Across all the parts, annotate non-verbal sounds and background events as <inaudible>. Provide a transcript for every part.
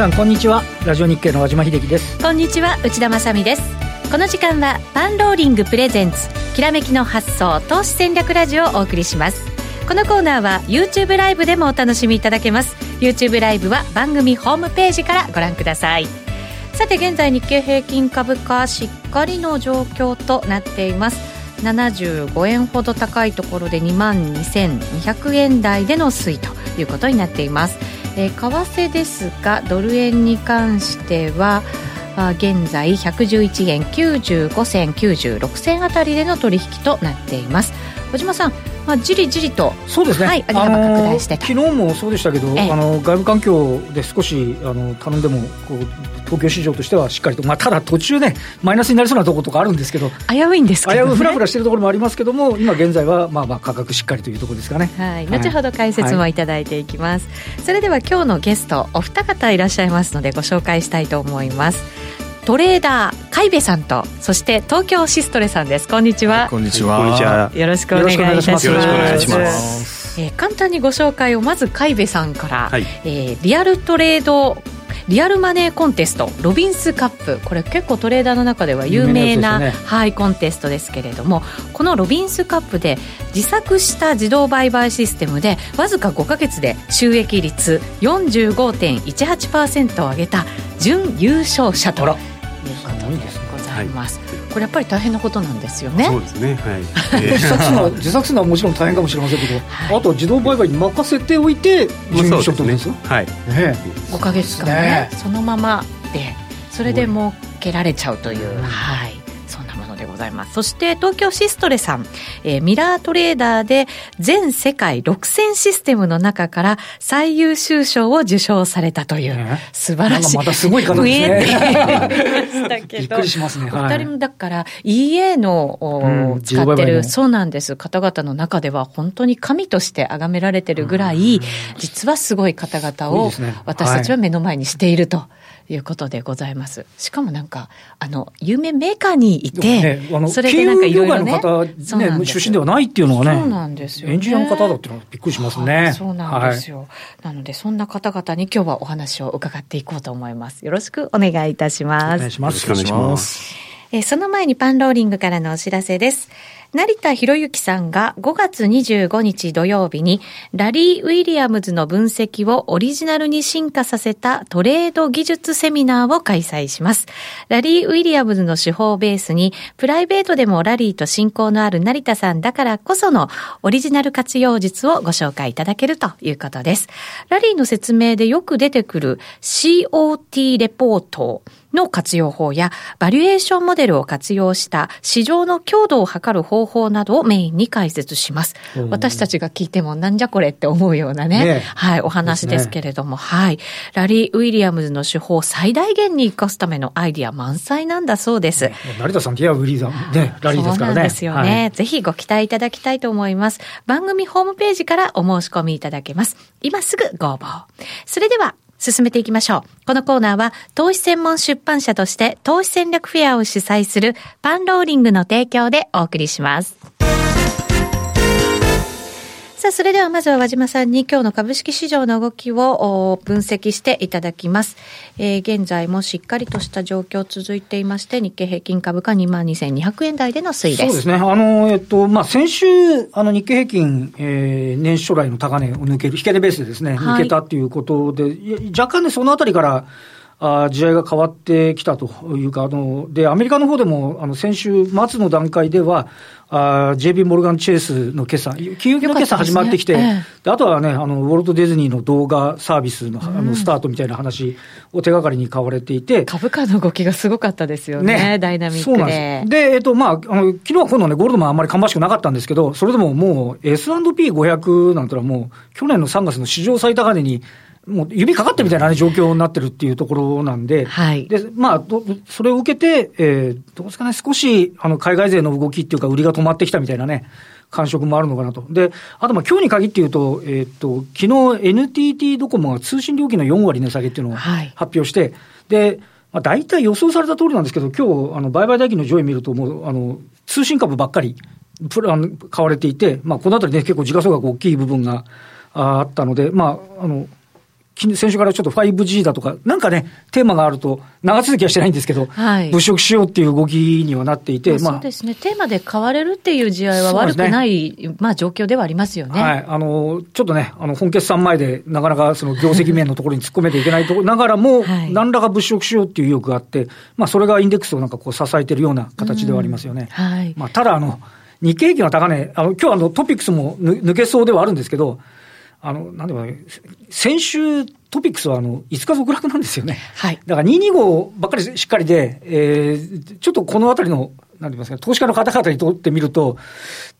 さんこんにちは。ラジオ日経の和島秀樹です。こんにちは内田まさです。この時間はパンローリングプレゼンツきらめきの発想投資戦略ラジオをお送りします。このコーナーは YouTube ライブでもお楽しみいただけます。YouTube ライブは番組ホームページからご覧ください。さて現在日経平均株価しっかりの状況となっています。75円ほど高いところで2万2200円台での推移ということになっています。え、為替ですがドル円に関しては現在111円95銭96銭あたりでの取引となっています。小島さんまあ、じりじりとそうですね、はい、上げ幅拡大して昨日もそうでしたけど、あの外部環境で少しあの頼んでもこう東京市場としてはしっかりと、まあ、ただ途中ね、マイナスになりそうなところとかあるんですけど、危ういんですけど、ね、危うふらふらしてるところもありますけども、今現在はまあまあ価格しっかりというところですかね。はい、後ほど解説もいただいていきます。はい、それでは今日のゲスト、お二方いらっしゃいますので、ご紹介したいと思います。トレーダー海部さんとそして東京シストレさんです。こんにちは、こんにちは。よろしくお願いいたします。よろしくお願いします。えー、簡単にご紹介をまず海部さんから、はい、えー、リアルトレードリアルマネーコンテストロビンスカップ。これ結構トレーダーの中では有名な、ね、はい、コンテストですけれどもこのロビンスカップで自作した自動売買システムでわずか5か月で収益率45.18%を上げた準優勝者と。いうことでございます。これやっぱり大変なことなんですよね。そうですね。はい。<laughs> 自作するのは <laughs> 自作するのはもちろん大変かもしれませんけど、はい、あと自動売買に任せておいて準優勝とですよ。はい。ね、5か月間ね、ね、そのままでそれで儲けられちゃうという、はい。ざいます。そして東京シストレさん、えー、ミラートレーダーで全世界6000システムの中から最優秀賞を受賞されたという、素晴らしいまたすごい方ですね。びっくりしますね、お二人もだから EA の、うん、使ってるそうなんです。方々の中では本当に神として崇められてるぐらい、実はすごい方々を私たちは目の前にしていると。いうことでございます。しかもなんか、あの、有名メーカーにいて、ね、あのそれでなんかいろいろね。方、ね、出身ではないっていうのがね。そうなんですよ、ね、エンジニアの方だっていうのはびっくりしますね。そうなんですよ、はい、なので、そんな方々に今日はお話を伺っていこうと思います。よろしくお願いいたします。お願いします。よろしくお願いします。えその前にパンローリングからのお知らせです。成田博之さんが5月25日土曜日にラリー・ウィリアムズの分析をオリジナルに進化させたトレード技術セミナーを開催します。ラリー・ウィリアムズの手法ベースにプライベートでもラリーと親交のある成田さんだからこそのオリジナル活用術をご紹介いただけるということです。ラリーの説明でよく出てくる COT レポートの活用法や、バリュエーションモデルを活用した市場の強度を測る方法などをメインに解説します。私たちが聞いてもなんじゃこれって思うようなね、ねはい、お話ですけれども、ね、はい。ラリー・ウィリアムズの手法を最大限に活かすためのアイディア満載なんだそうです。ね、成田さんっていや、ウィリーね、ラリーですからね。そうなんですよね、はい、ぜひご期待いただきたいと思います。番組ホームページからお申し込みいただけます。今すぐご応募。それでは、進めていきましょう。このコーナーは投資専門出版社として投資戦略フェアを主催するパンローリングの提供でお送りします。さあ、それではまずは和島さんに今日の株式市場の動きを分析していただきます。えー、現在もしっかりとした状況続いていまして、日経平均株価22,200円台での推移です。そうですね。あの、えっと、まあ、先週、あの、日経平均、えー、年初来の高値を抜ける、引け値ベースでですね、抜けたということで、はい、若干ね、そのあたりから、あ時代が変わってきたというか、あのでアメリカの方でもあの先週末の段階では、あ JB モルガン・チェイスの決算、金融の決算始まってきて、ね。ええ、あとはね、あのウォルト・ディズニーの動画サービスの,、あのスタートみたいな話を手がかりに買われていて、株価の動きがすごかったですよね、ね。ダイナミックで。そうなんです。で、えっとまあ、あの昨日は今度ね、ゴールドマンあんまり芳しくなかったんですけど、それでももう S&P500 なんてのはもう、去年の3月の史上最高値に、もう指かかってみたいな、ね、状況になってるっていうところなんで、はい、でまあ、それを受けて、えー、どうですかね、少しあの海外勢の動きっていうか、売りが止まってきたみたいなね、感触もあるのかなと。で、あとまあ今日に限って言うと、えー、っと、昨日 NTT ドコモが通信料金の4割値下げっていうのを発表して、はい、で、まあ、大体予想された通りなんですけど、今日、あの、売買代金の上位見ると、もう、あの、通信株ばっかり、プラン、買われていて、まあ、このあたりね、結構時価総額大きい部分があったので、まあ、あの、き先週からちょっと 5G だとか、なんかね、テーマがあると、長続きはしてないんですけど、はい。物色しようっていう動きにはなっていて、まあそうですね、テーマで変われるっていう試合は悪くない、まあ、状況ではありますよね。はい、あのちょっとね、あの本決算前で、なかなかその業績面のところに突っ込めていけないところながらも、はい何らか物色しようっていう意欲があって、まあ、それがインデックスをなんかこう支えているような形ではありますよね。はい。まあ、ただあの、日経平均の高値、あの今日あのトピックスもぬ抜けそうではあるんですけど、あのなんでも先週、トピックスはあの5日続落なんですよね。はい。だから225ばっかりしっかりで、えーちょっとこのあたりの、なんて言いますか、投資家の方々にとってみると、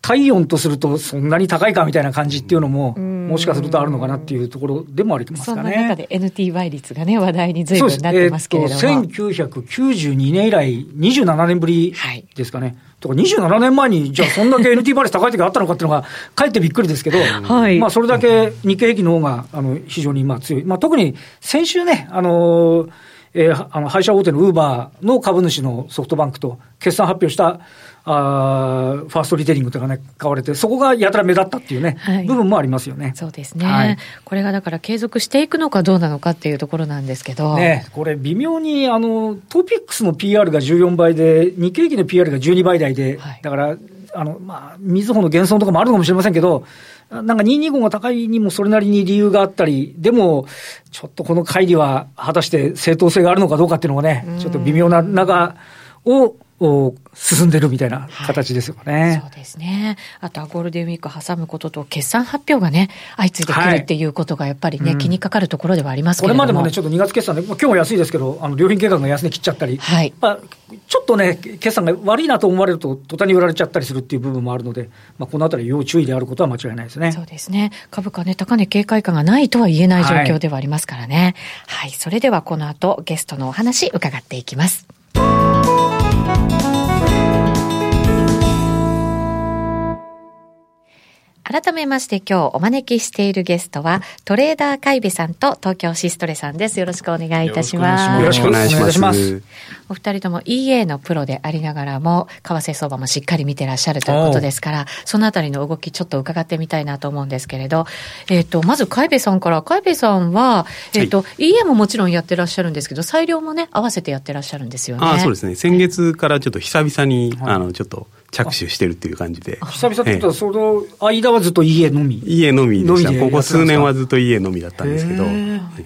体温とするとそんなに高いかみたいな感じっていうのも、もしかするとあるのかなっていうところでもありますそんかね。な中で NT 倍率がね、話題に随分なってますけれども。そうですえーっと1992年以来、27年ぶりはいですかね。とか27年前に、じゃあそんだけ NT 倍率高い時があったのかっていうのが、かえってびっくりですけど、はいまあそれだけ日経平均の方があの非常にまあ強い。まあ特に先週ね、あのーえーあの配車大手のウーバーの株主のソフトバンクと決算発表したあーファーストリテイリングとかね、買われて、そこがやたら目立ったっていうね、はい部分もありますよね。そうですね、はいこれがだから継続していくのかどうなのかっていうところなんですけど。ね、これ、微妙にあのトピックスの PR が14倍で、日経平均の PR が12倍台で、はいだから、あのまあ、みずほの減損とかもあるのかもしれませんけど、なんか225が高いにもそれなりに理由があったり、でも、ちょっとこの乖離は果たして正当性があるのかどうかっていうのがね、ちょっと微妙な中をお進んでるみたいな形ですよね。そうですね。あとはゴールデンウィーク挟むことと、決算発表がね、相次いでくるっていうことがやっぱりね、うん気にかかるところではありますけれども。これまでもね、ちょっと2月決算で、まあ今日も安いですけど、あの良品計画が安値切っちゃったり、はいまあ、ちょっとね、決算が悪いなと思われると、途端に売られちゃったりするっていう部分もあるので、まあ、このあたり、要注意であることは間違いないですねそ。うですね。株価ね、高値警戒感がないとは言えない状況ではありますからね。はい、それではこの後、ゲストのお話伺っていきます。Bye. 改めまして今日お招きしているゲストはトレーダー海部さんと東京シストレさんです。よろしくお願いいたします。よろしくお願いしますお二人とも EA のプロでありながらも、為替相場もしっかり見てらっしゃるということですから、そのあたりの動きちょっと伺ってみたいなと思うんですけれど、えっ、と、まず海部さんから、海部さんは、えっ、と、EA ももちろんやってらっしゃるんですけど、裁量もね、合わせてやってらっしゃるんですよね。あそうですね。先月からちょっと久々に、はいあの、ちょっと着手してるっていう感じで。久々ってことは、その間はずっと家のみ？家のみでした。ここ数年はずっと家のみだったんですけど。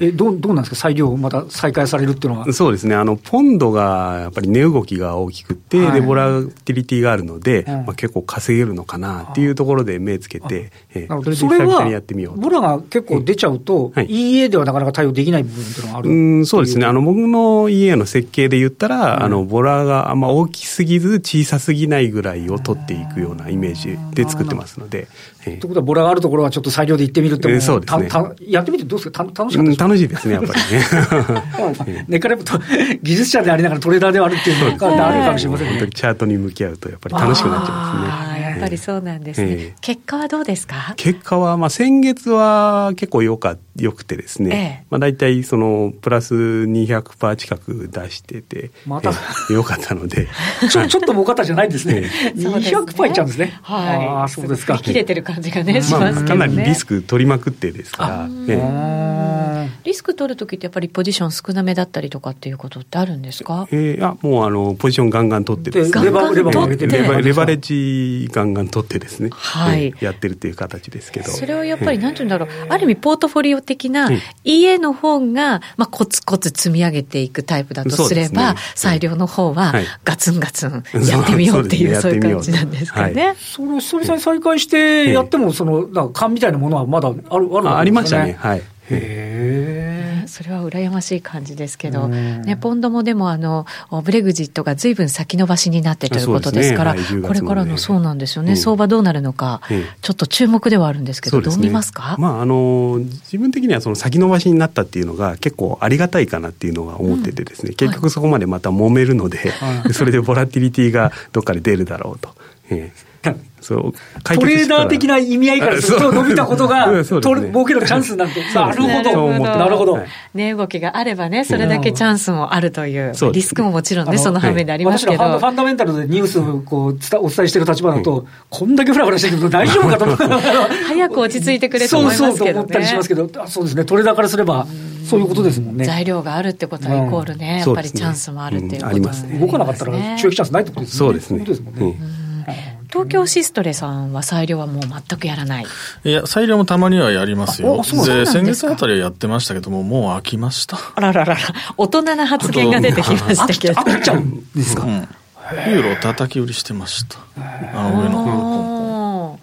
えどうどうなんですか、裁量また再開されるっていうのは？そうですね。あの、ポンドがやっぱり値動きが大きくて、はいで、ボラティリティがあるので、うんまあ、結構稼げるのかなっていうところで目つけて、えやってみようとボラが結構出ちゃうと、はい EA ではなかなか対応できない部分っていうのがあるうん、そうですね。あの、僕の家の設計で言ったら、うんあの、ボラがあんま大きすぎず、小さすぎないぐらいを取っていくようなイメージで作ってますので、ええ。ということは、ボラがあるところはちょっと裁量で行ってみるってもえーそうですね。たたやってみてどうですか、た楽しかった？うんですか、楽しいですね、やっぱりね。ネカレプと技術者でありながらトレーダーではあるっていうのがあるかもしれませんね。本当に。チャートに向き合うと、やっぱり楽しくなっちゃいますね。やっぱりそうなんですね。ええ。結果はどうですか？結果は、まあ、先月は結構良か良くてですね、ええ。まあ、大体そのプラス200%近く出してて、また。ええ。良かったので。<laughs> ちょちょっと儲かったじゃない <laughs> んですね。そうですね200%いっちゃうんですね。はい。ああ、そうですか。切れてる感じがね、しまあ、ますけどね。かなりリスク取りまくってですから、ええあリスク取るときってやっぱりポジション少なめだったりとかっていうことってあるんですか？えー、あもうあのポジションガンガン取ってです。ねでレバーレバレバるレバレッジガンガン取ってですね、はい。えーやってるっていう形ですけど。それはやっぱり、なんていうんだろう、ある意味、ポートフォリオ的なうん、家の方が、まあ、コツコツ積み上げていくタイプだとすれば、裁量の方ははい、ガツンガツン <laughs> やってみようっていう、そそうういう感じなんですかね。それを久々に再開してやっても、その、なんか勘みたいなものはまだある、あるわけですよあありましたね。はい。へえ。それは羨ましい感じですけど、うん。ね、ポンドもでもあの、ブレグジットが随分先延ばしになってということですから、ね。はい10月これからのそうなんですよね、うん。相場どうなるのか、ええ。ちょっと注目ではあるんですけど、どう見ますか、まああの自分的にはその先延ばしになったっていうのが結構ありがたいかなっていうのが思っててですね、結局そこまでまた揉めるので、はい。<laughs> それでボラティリティがどっかで出るだろうと。ええそうトレーダー的な意味合いからすると、伸びたことが、<laughs> 儲けるチャンスになると、なるほど、なるほど、値動きがあればね、それだけチャンスもあるという、リスクももちろんね、その反面でありますけど、ファンダメンタルでニュースをこうお伝えしてる立場だと、こんだけふらふらしてるけど、大丈夫かと。<laughs> 思って、早く落ち着いてくれと思いますけど、ね、そうそうと思ったりしますけど、そうですね、トレーダーからすれば、そういうことですもんね。材料があるってことは、イコールね、やっぱりチャンスもあるっていうことですね。動かなかったら、収益チャンスないってことですね。そうですね。東京シストレさんは裁量はもう全くやらないいや、裁量もたまにはやりますよ。で先月あたりはやってましたけども、もう飽きました。あらららら、大人な発言が出てきましたけど。飽きちゃうんですか、うん、ユーロ叩き売りしてました。あの上の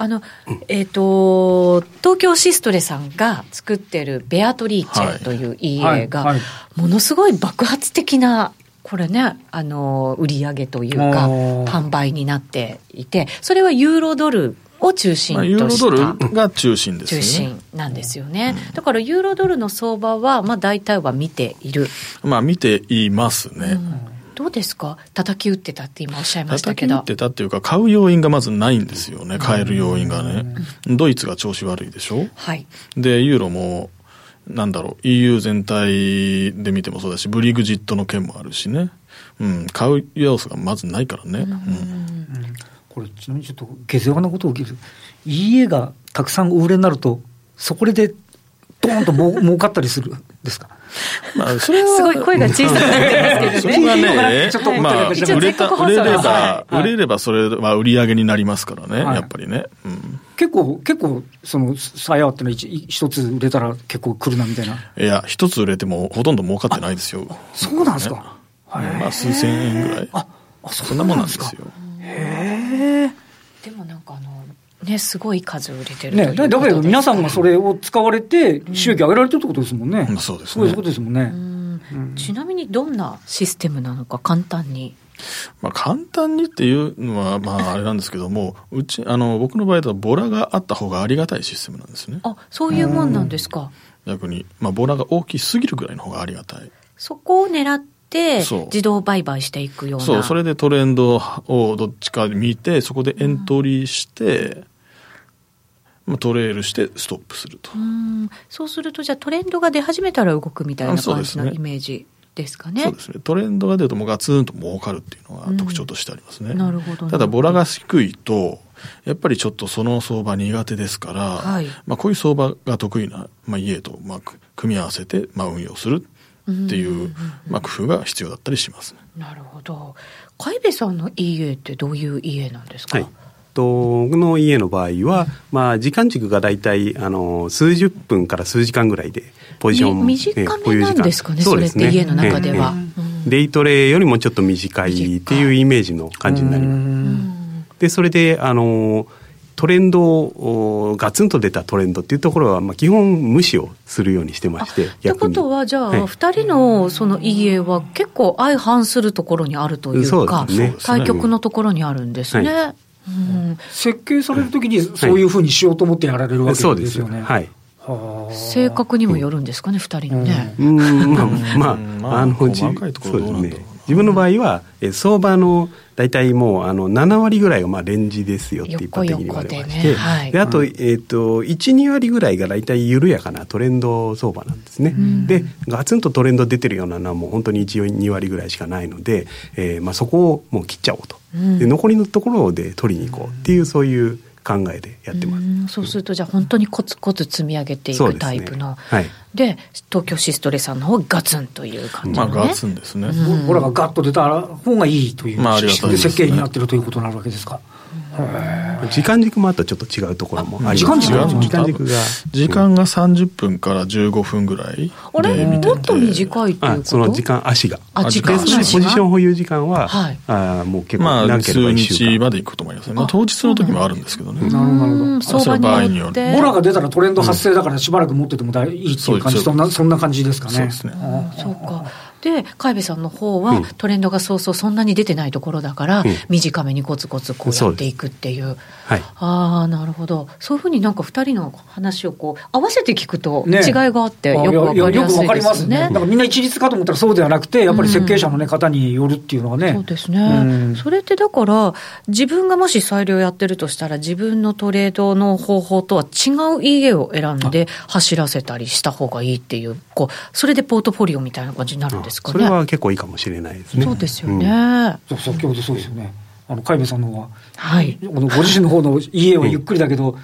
あの、えっ、ー、と、東京シストレさんが作ってるベアトリーチェという EA が、ものすごい爆発的なこれね、あの、売り上げというか、販売になっていて、それはユーロドルを中心とした、ユーロドルが中心ですね。中心なんですよね。うん、だからユーロドルの相場は、まあ大体は見ている。まあ見ていますね。うんどうですか？叩き打ってたって今おっしゃいましたけど。叩き打ってたっていうか、買う要因がまずないんですよね。買える要因がね。ドイツが調子悪いでしょ？はい。で、ユーロもなんだろう、EU 全体で見てもそうだし、ブリグジットの件もあるしね、うん、買う要素がまずないからね。うん、うん、これ、ちなみにちょっと下世話なことを聞いて、EA がたくさんお売れになると、そこでドーンとも <laughs> 儲かったりするんですか？まあ、それは。すごい声が小さくなってますけどね。それはね、ちょっとまあ、売れた、売れれば、売れればそれは売り上げになりますからね、やっぱりね。うん結構、結構、その、サヤってのは一つ売れたら結構来るなみたいな。いや、一つ売れてもほとんど儲かってないですよ。そうなんですか。まあ、数千円ぐらい。あ、あそんなもんなんですよ。へえ。でもなんかあの、ね、すごい数売れてるね、だけど皆さんがそれを使われて、収益上げられてるってことですもんね。そうですね。そういうことですもんね。ちなみにどんなシステムなのか、簡単に。まあ、簡単にっていうのは、まあ、あれなんですけども、うち、あの、僕の場合だと、ボラがあった方がありがたいシステムなんですね。あ、そういうもんなんですか。逆に、まあ、ボラが大きすぎるぐらいの方がありがたい。そこを狙って、自動売買していくような。そう、それでトレンドをどっちか見て、そこでエントリーして、まあ、トレールしてストップすると。うそうすると、じゃあトレンドが出始めたら動くみたいな感じのイメージ。ですかね。そうですね。トレンドが出るともうガツンと儲かるっていうのが特徴としてありますね。うん、なるほど。ただボラが低いと、やっぱりちょっとその相場苦手ですから、はい、まあこういう相場が得意な、まあ、家とまあ組み合わせてまあ運用するっていう、まあ工夫が必要だったりします、ね、なるほど。海部さんの家ってどういう家なんですか、はいとの家の場合は、まあ、時間軸が大体あの数十分から数時間ぐらいでポジション短めなんですかね、それって家の中では、デイトレよりもちょっと短いっていうイメージの感じになります。でそれであのトレンドガツンと出たトレンドっていうところは、まあ、基本無視をするようにしてましてということはじゃあ、はい、2人のその家は結構相反するところにあるというか、ね、対局のところにあるんですね。はい。うん、設計されるときにそういうふうにしようと思ってやられるわけですよね。はい、性格にもよるんですかね、二、人のね。うん、まあ、まあ、あの、そうですね。自分の場合は、え相場の大体もうあの7割ぐらいがまあレンジですよって一般的に言われまして、で、ね。はい、あと,、えーと、12割ぐらいが大体緩やかなトレンド相場なんですね、うん、でガツンとトレンド出てるようなのはもう本当に12割ぐらいしかないので、えーまあ、そこをもう切っちゃおうと、うん、で残りのところで取りに行こうっていうそういう考えでやってます。そうするとじゃあ本当にコツコツ積み上げていくタイプの。で、ねはい、で東京シストレさんの方がガツンという感じの、ね、まあガツンですね。ほらがガッと出た方がいいという、まあ、設計になってるということになるわけですか。時間軸もあとちょっと違うところもあります時間軸が。時間が。30分から15分ぐらいあれ？もっと短いっていうこと？その時間足が。あ時間ポジション保有時間は、はい、あもう結構まあ数日までいくと思いますね、まあ、当日の時もあるんですけどね。なるほどその場合によって。ボラが出たらトレンド発生だからしばらく持っててもいいっていう感じ。そんなそんな感じですかね。そうですね。そうかで、海部さんの方は、トレンドがそうそうそんなに出てないところだから、うん、短めにコツコツこうやっていくっていう。はい、ああ、なるほど。そういうふうになんか2人の話をこう合わせて聞くと違いがあって、よくわかりやすいですね。ねなんかみんな一律かと思ったらそうではなくて、やっぱり設計者の、ね、方によるっていうのはね。そうですね。うん、それってだから、自分がもし裁量やってるとしたら、自分のトレードの方法とは違う家を選んで走らせたりした方がいいっていう、こうそれでポートフォリオみたいな感じになるんですかね。それは結構いいかもしれないですね。そうですよね。うん、先ほどそうですよね。あの、海部さんの方は、はい。このご自身の方の家をゆっくりだけど、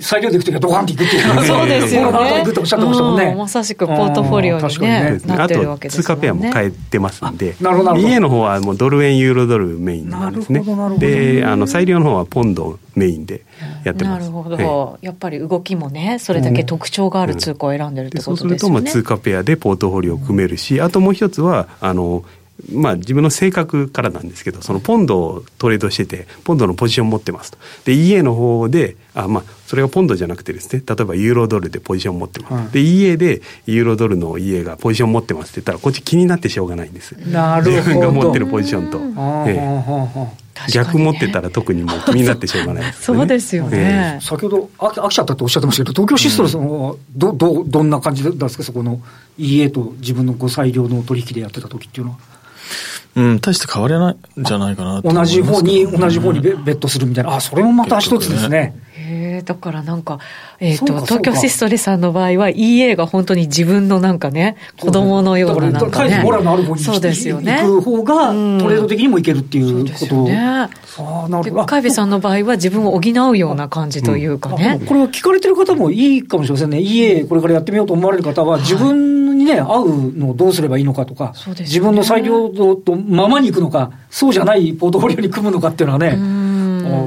裁量でいくときはドカンっていくっていう。そうですよね。グッとおっしゃってましたもんね。まさしくポートフォリオにね、なってるわけですね。あと、通貨ペアも変えてますんで、なるほど。家の方はもうドル円、ユーロドルメインなんですね。で、あの、裁量の方はポンドメインでやってます。なるほど。やっぱり動きもね、それだけ特徴がある通貨を選んでるってことですね。そうすると、まあ、通貨ペアでポートフォリオを組めるし、あともう一つは、あの、まあ、自分の性格からなんですけどそのポンドをトレードしててポンドのポジション持ってますと。で EA の方であ、まあ、それがポンドじゃなくてですね例えばユーロドルでポジション持ってます、で EA でユーロドルの EA がポジション持ってますって言ったらこっち気になってしょうがないんです。なるほど。自分が持ってるポジションと、ええ、逆持ってたら特にもう気になってしょうがない。です、ね、そうですよね、えー、先ほど飽きちゃったっておっしゃってましたけど東京シストレスはどどどんな感じなんですか？そこの EA と自分のご裁量の取引でやってた時っていうのはうん、大して変われないんじゃないかな同じ方に、同じ方にベットするみたいな、あ、それもまた一つですね。へだからなんか、えっ、ー、と、東京シストレさんの場合は EA が本当に自分のなんかね、子供のようななんかね。そうですよね。行く方が、トレード的にもいけるっていうこと。うん、ね。ああ、なるほど。海部さんの場合は自分を補うような感じというかね。うん、これは聞かれてる方もいいかもしれませんね。EA これからやってみようと思われる方は、自分にね、合うのをどうすればいいのかとか、ね、自分の裁量とままにいくのか、そうじゃないポートフォリオに組むのかっていうのはね、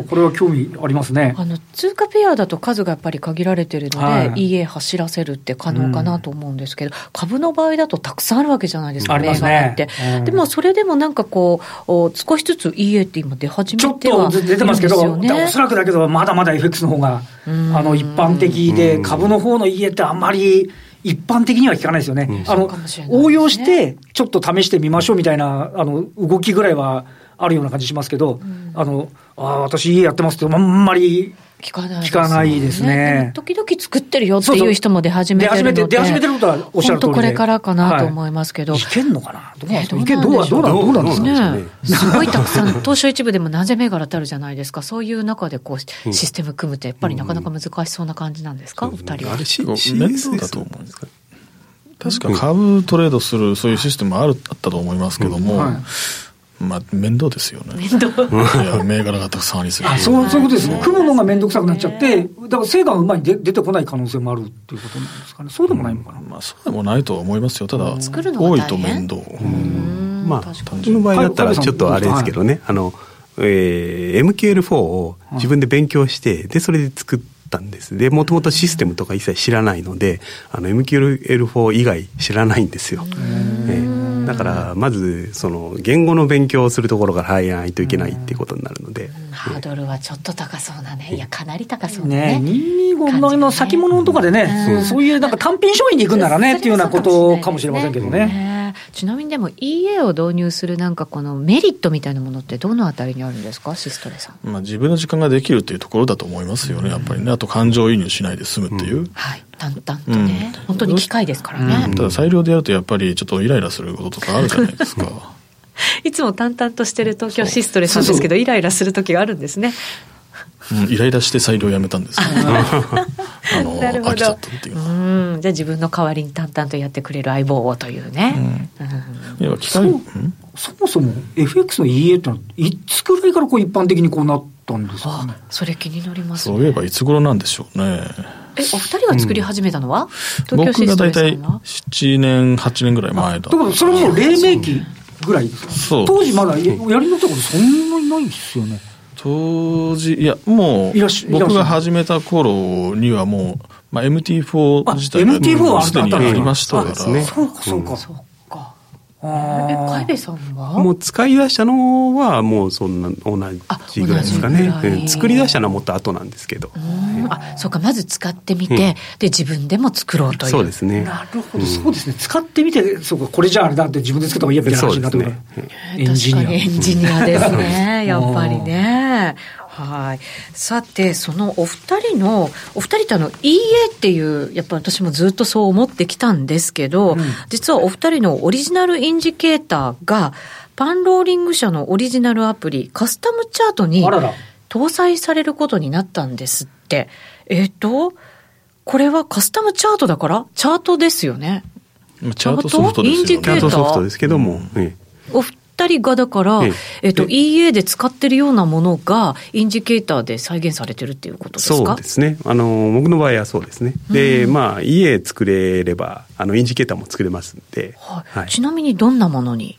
これは興味ありますね。あの通貨ペアだと数がやっぱり限られてるので、はい、EA 走らせるって可能かなと思うんですけど、うん、株の場合だとたくさんあるわけじゃないですか、銘柄、って、うん、でもそれでもなんかこう、少しずつ EA って今出始めては、ちょっと出てますけど、ね、おそらくだけど、まだまだ FX の方が、あの一般的で、株の方の EA ってあんまり。一般的には効かないですよね。うん、あの、応用して、ちょっと試してみましょうみたいな、あの、動きぐらいはあるような感じしますけど、うん、あの、ああ、私家やってますってあんまり聞かない、聞かないですね。時々作ってるよっていう人も出始めてるので。出始めてることはおっしゃる通り本当これからかなと思いますけど。はい、いけんのかな？どうなんですか、ね、どうどうどうなんですか？ね。すごいたくさん、東証一部でも何千銘柄ってあるじゃないですか？そういう中でこう、システム組むってやっぱりなかなか難しそうな感じなんですか、お二人。は。あれ、面倒だと思うんですか？確か株トレードするそういうシステムあるあったと思いますけども、はいまあ、面倒ですよね。面倒いや、銘柄がたくさんありすぎて。そう、そういうことですね。組むのが面倒くさくなっちゃって、だから成果がうまいに出てこない可能性もあるっていうことなんですかね。そうでもないのかな。まあ、そうでもないとは思いますよ。ただ、多いと面倒。まあ、うちの場合だったらちょっとあれですけどね、あの、えー、MQL4 を自分で勉強して、で、それで作って、ったんです。で、もともとシステムとか一切知らないので、あの MQL4 以外知らないんですよ。えだから、まず、その、言語の勉強をするところから入らないといけないっていうことになるので。ハードルはちょっと高そうなね。いや、かなり高そうね。ね225の先物とかでね、そういうなんか単品商品に行くんならね、っていうようなことかもしれませんけどね。ちなみにでも EA を導入するなんかこのメリットみたいなものってどのあたりにあるんですか？シストレさん、まあ、自分の時間ができるっていうところだと思いますよね、やっぱりね。あと感情移入しないで済むっていう、うん、はい。淡々とね、うん、本当に機械ですからね、うん、ただ裁量でやるとやっぱりちょっとイライラすることとかあるじゃないですか。<laughs> いつも淡々としてる東京シストレさんですけどイライラする時があるんですねうん、イライラして裁量をやめたんです <laughs> あのなるほど。飽きちゃったっていう。うん。じゃあ自分の代わりに淡々とやってくれる相棒をというね、うん、いや機械そもそも FX の EA ってのはいつくらいからこう一般的にこうなったんですか、ね、それ気になります、ね、そういえばいつ頃なんでしょうね。えお二人が作り始めたのは、うん、僕が大体7年8年ぐらい前だだからそれも黎明期ぐらいですか、そう当時まだやりのったことそんなにないですよね当時いやもう僕が始めた頃にはもう、まあ、MT4 自体がすでにありましたから。そうかそうか。そうかえ、海部さんはもう使い出したのはもうそんな同じぐらいですかね。作り出したのはもっと後なんですけど。あ、そうか、まず使ってみて、うん、で、自分でも作ろうという。そうですね。なるほど、そうですね。使ってみて、そうか、これじゃああれだって自分で作った方がいいやみたいな話になってくる。ね、エンジニア。エンジニアですね。やっぱりね。はい。さて、そのお二人の、お二人とあの EA っていう、やっぱ私もずっとそう思ってきたんですけど、うん、実はお二人のオリジナルインジケーターが、パンローリング社のオリジナルアプリ、カスタムチャートに搭載されることになったんですって。えっ、ー、と、これはカスタムチャートだから？チャートですよね。チャートソフトですよね。チャートソフトですけども。うん、お二人がだから、えっと、EA で使ってるようなものが、インジケーターで再現されてるっていうことですか？そうですね。あの、僕の場合はそうですね。で、まあ、EA 作れれば、あの、インジケーターも作れますんで。はい。はい、ちなみにどんなものに？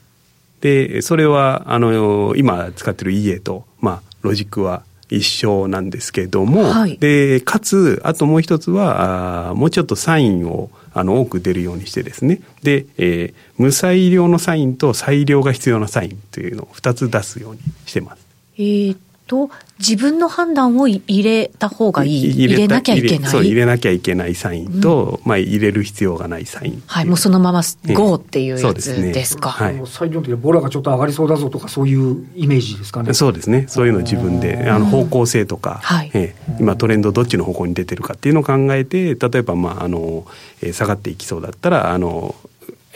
で、それは、あの、今使ってる EA と、まあ、ロジックは一緒なんですけども、はい、で、かつ、あともう一つは、あもうちょっとサインを、あの多く出るようにしてですねで、えー、無裁量のサインと裁量が必要なサインというのを2つ出すようにしてます。えーと自分の判断を入れた方がいい入れなきゃいけない。そう入れなきゃいけないサインと、うん、まあ、入れる必要がないサインはいもうそのまま GO っていうやつですか、ね、はい、最の時ボラがちょっと上がりそうだぞとかそういうイメージですかね。そうですね。そういうの自分であの方向性とか、はい。えー、今トレンドどっちの方向に出てるかっていうのを考えて例えばまああの、えー、下がっていきそうだったらあの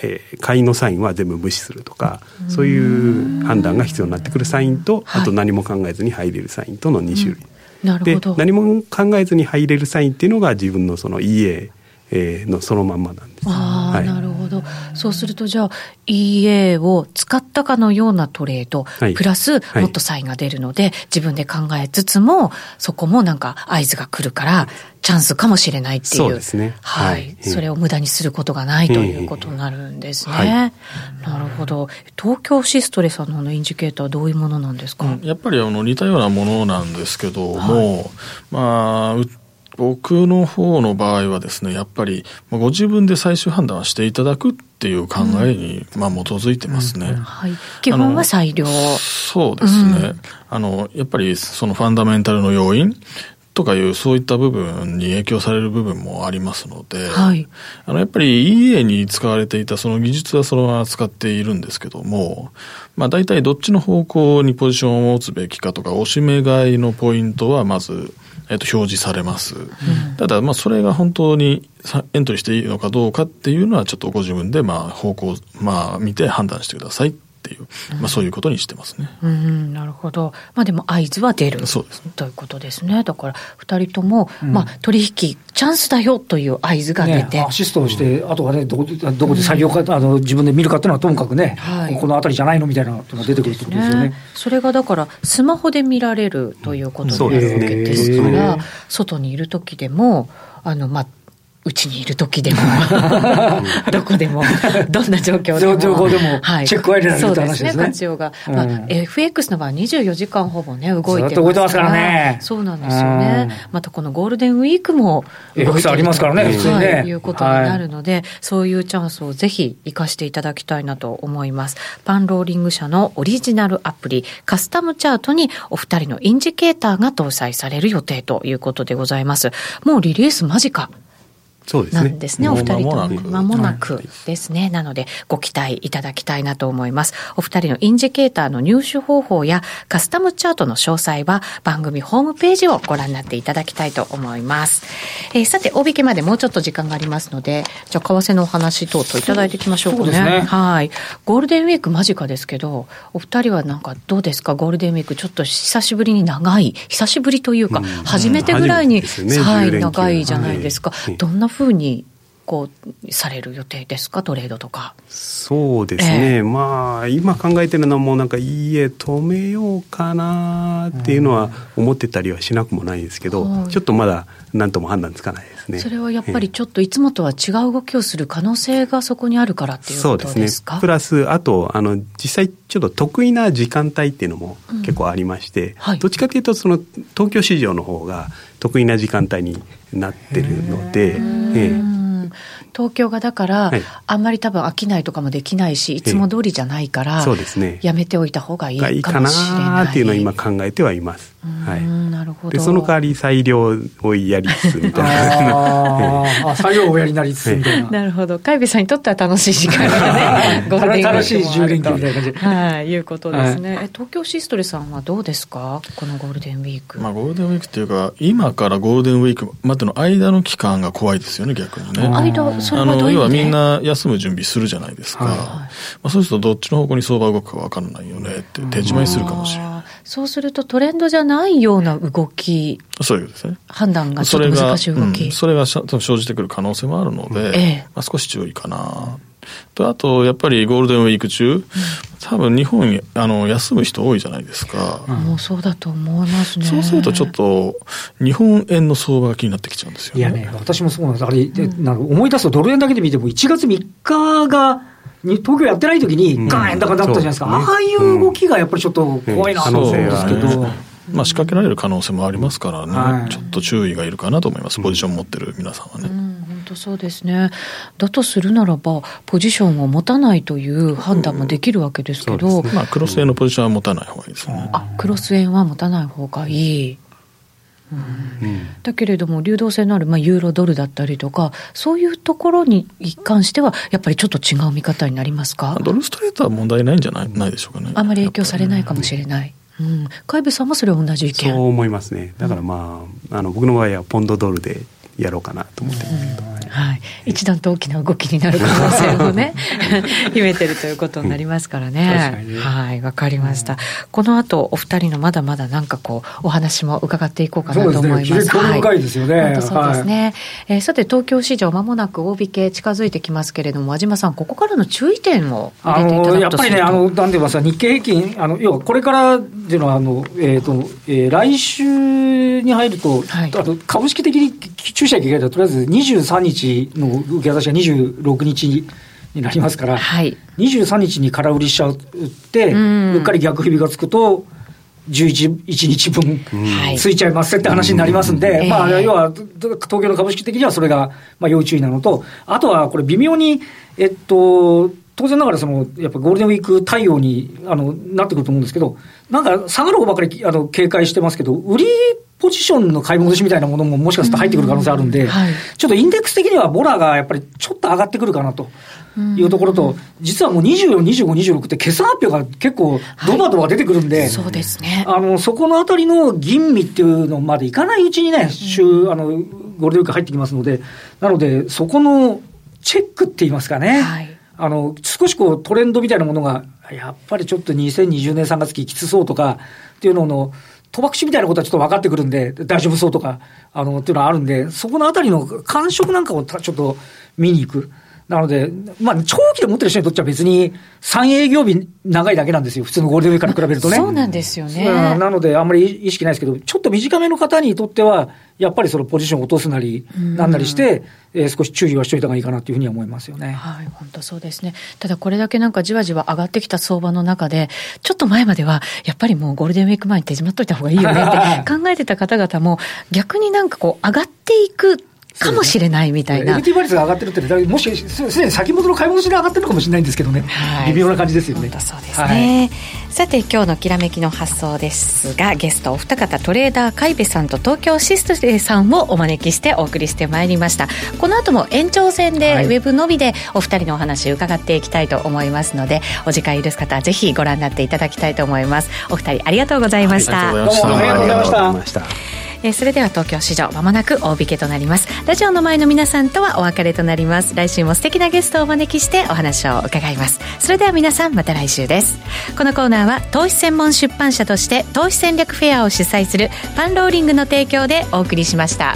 えー、買いのサインは全部無視するとかそういう判断が必要になってくるサインとあと何も考えずに入れるサインとの2種類、なるほど。何も考えずに入れるサインっていうのが自分のその EA のそのまんまなんです。ああ、はい、なるほど。そうするとじゃあ EA を使ったかのようなトレード、はい、プラスもっとサインが出るので、はい、自分で考えつつもそこもなんか合図が来るからチャンスかもしれないっていう。そうですね。はい。それを無駄にすることがないということになるんですね。なるほど。東京シストレさんのインジケーターはどういうものなんですか、うん、やっぱりあの似たようなものなんですけども、まあ、僕の方の場合はですね、やっぱりご自分で最終判断はしていただくっていう考えに、まあ、基づいてますね。うんうん、はい、基本は裁量。そうですね、うん、あの。やっぱりそのファンダメンタルの要因とかいうそういった部分に影響される部分もありますので、はい、あのやっぱり EA に使われていたその技術はそのまま使っているんですけども、まあ大体どっちの方向にポジションを持つべきかとか、おしめ買いのポイントはまず、えっと、表示されます。うん、ただ、まあ、それが本当にエントリーしていいのかどうかっていうのは、ちょっとご自分で、まあ、方向、まあ、見て判断してくださいっていう、まあ、そういうことにしてますね。うん、なるほど。まあ、でも合図は出るそうです、ね、ということですね。だから、二人とも、うん、まあ、取引、チャンスだよという合図が出て。ね、アシストをして、あとはね、どこどこで作業か、あの自分で見るかっていうのはともかくね、はい、この辺りじゃないのみたいなのが出てくるってことですよね。それがだから、スマホで見られるということになるわけですから、外にいる時でも、あの、まあ、うちにいる時でも <laughs> どこでも <laughs> どんな状況でも情報でもチェックは入れられるって話ですね。そうですね活用が、まあ FX の場合24時間ほぼね動いてます動いてますからね。そうなんですよね。またこのゴールデンウィークも動いてるありますからね普通にね、はい、いうことになるので、はい、そういうチャンスをぜひ生かしていただきたいなと思います。パンローリング社のオリジナルアプリカスタムチャートにお二人のインジケーターが搭載される予定ということでございます。もうリリース間近。なんですね。お二人とも間もなくですね。なので、ご期待いただきたいなと思います。お二人のインジケーターの入手方法やカスタムチャートの詳細は番組ホームページをご覧になっていただきたいと思います。えー、さて、大引けまでもうちょっと時間がありますので、じゃあ、為替のお話等々いただいていきましょうかね。ねはい。ゴールデンウィーク間近ですけど、お二人はなんかどうですか？ゴールデンウィークちょっと久しぶりに長い、久しぶりというか、初めてぐらいに、はい、長いじゃないですか。どんなふうにこうされる予定ですか？トレードとか。そうですね、えー、まあ今考えてるのはもうなんかいいえ止めようかなっていうのは思ってたりはしなくもないですけど、うん、ちょっとまだ何とも判断つかないですね。それはやっぱりちょっといつもとは違う動きをする可能性がそこにあるからっていうことですか？そうですね。プラスあとあの実際ちょっと得意な時間帯っていうのも結構ありまして、うんはい、どっちかというとその東京市場の方が得意な時間帯になってるので、ええ東京がだから、はい、あんまり多分飽きないとかもできないし、いつも通りじゃないから、そうですね。やめておいた方がいいかもしれない。いいかなっていうのを今考えてはいます。はい、なるほど。でその代わり裁量をやりつつみたいな。あ <laughs> 裁量をやりなりつつみたいな、なるほど。海部さんにとっては楽しい時間がねゴールデンウィーク楽しい10連休みたいな感じ。はい、いうことですね、はい、東京シストレさんはどうですか？このゴールデンウィーク。まあゴールデンウィークっていうか今からゴールデンウィークまでの間の期間が怖いですよね逆にね。間それはどういう要はみんな休む準備するじゃないですか、はい、まあ、そうするとどっちの方向に相場動くか分からないよねって手締まいするかもしれないそうするとトレンドじゃないような動き、そういうですね。判断がちょっと難しい動き。それが,、それが生じてくる可能性もあるので、ええ、まあ、少し注意かな。とあと、やっぱりゴールデンウィーク中、多分日本あの休む人多いじゃないですか。もうそうだと思いますね。そうするとちょっと、日本円の相場が気になってきちゃうんですよね。いやね、私もそうなんです。あれ、うん、なんか思い出すとドル円だけで見ても、1月3日が、に東京やってない時に、ガーン高だったじゃないですか、うんね、ああいう動きがやっぱりちょっと怖いなと思うん。ですけど。まあ、仕掛けられる可能性もありますからね、はい、ちょっと注意がいるかなと思います、ポジション持ってる皆さんはね。本当そうですね。だとするならば、ポジションを持たないという判断もできるわけですけど、ね、まあ、クロス円のポジションは持たない方がいいですね。あクロス円は持たない方がいい。うん、だけれども、流動性のある、まあ、ユーロドルだったりとか、そういうところに関しては、やっぱりちょっと違う見方になりますか？ドルストレートは問題ないんじゃないないでしょうかね。あまり影響されないかもしれない。うん、海部さんもそれは同じ意見。そう思いますね。だからまあ,、あの僕の場合はポンドドルでやろうかなと思ってるんけど、はい、一段と大きな動きになる可能性もね <laughs> 秘めてるということになりますからね、うん、はい。わかりました、この後お二人のまだまだなんかこうお話も伺っていこうかなと思います。そうですね、はい、ですよね、本当そうですね、はい、えー、さて東京市場まもなく大引け近づいてきますけれども和島さんここからの注意点を入れていただくとやっぱりねあのなんて言いますか日経平均あの要はこれからっていうのはあの、えーとえー、来週に入ると、はい、あと株式的に注意しなきゃいけないととりあえず23日の受け渡しが26日になりますから、はい、23日に空売りしちゃって、うっかり逆日々がつくと、11日分ついちゃいますって話になりますんで、まあ、要は東京の株式的にはそれがまあ要注意なのと、あとはこれ、微妙に、えっと、当然ながらその、やっぱゴールデンウィーク対応にあのなってくると思うんですけど、なんか下がる方ばかりあの警戒してますけど、売りポジションの買い戻しみたいなものももしかすると入ってくる可能性あるんで、はい、ちょっとインデックス的にはボラがやっぱりちょっと上がってくるかなと。いうところと、実はもう24、25、26って決算発表が結構ドバドバ出てくるんで、はい、そうですね。あの、そこのあたりの吟味っていうのまでいかないうちにね、週、あの、ゴールデンウィーク入ってきますので、なので、そこのチェックって言いますかね。はい、あの、少しこうトレンドみたいなものが、やっぱりちょっと2020年3月期きつそうとかっていうのの、賭博士みたいなことはちょっと分かってくるんで、大丈夫そうとか、あの、っていうのはあるんで、そこのあたりの感触なんかをちょっと見に行く。なので、まあ、長期で持ってる人にとっては別に3営業日長いだけなんですよ。普通のゴールデンウィークから比べるとね。そうなんですよね。なので、あんまり意識ないですけど、ちょっと短めの方にとっては、やっぱりそのポジションを落とすなり、なんなりして、えー、少し注意はしといた方がいいかなというふうには思いますよね。はい、本当そうですね。ただこれだけなんかじわじわ上がってきた相場の中で、ちょっと前までは、やっぱりもうゴールデンウィーク前に手締まっといた方がいいよねって考えてた方々も、逆になんかこう上がっていくかもしれないみたいな。LT 倍率が上がってるって、もしすでに先物の買い戻しで上がってるかもしれないんですけどね、はい、微妙な感じですよね。そうですね、はい、さて、今日のきらめきの発想ですが、ゲストお二方、トレーダー、海部さんと東京シストレさんをお招きしてお送りしてまいりました。この後も延長戦で、ウェブのみでお二人のお話伺っていきたいと思いますので、お時間許す方はぜひご覧になっていただきたいと思います。お二人ありがとうございました。ありがとうございました。えー、それでは東京市場まもなく大引けとなります。ラジオの前の皆さんとはお別れとなります。来週も素敵なゲストをお招きしてお話を伺います。それでは皆さんまた来週です。このコーナーは投資専門出版社として投資戦略フェアを主催するパンローリングの提供でお送りしました。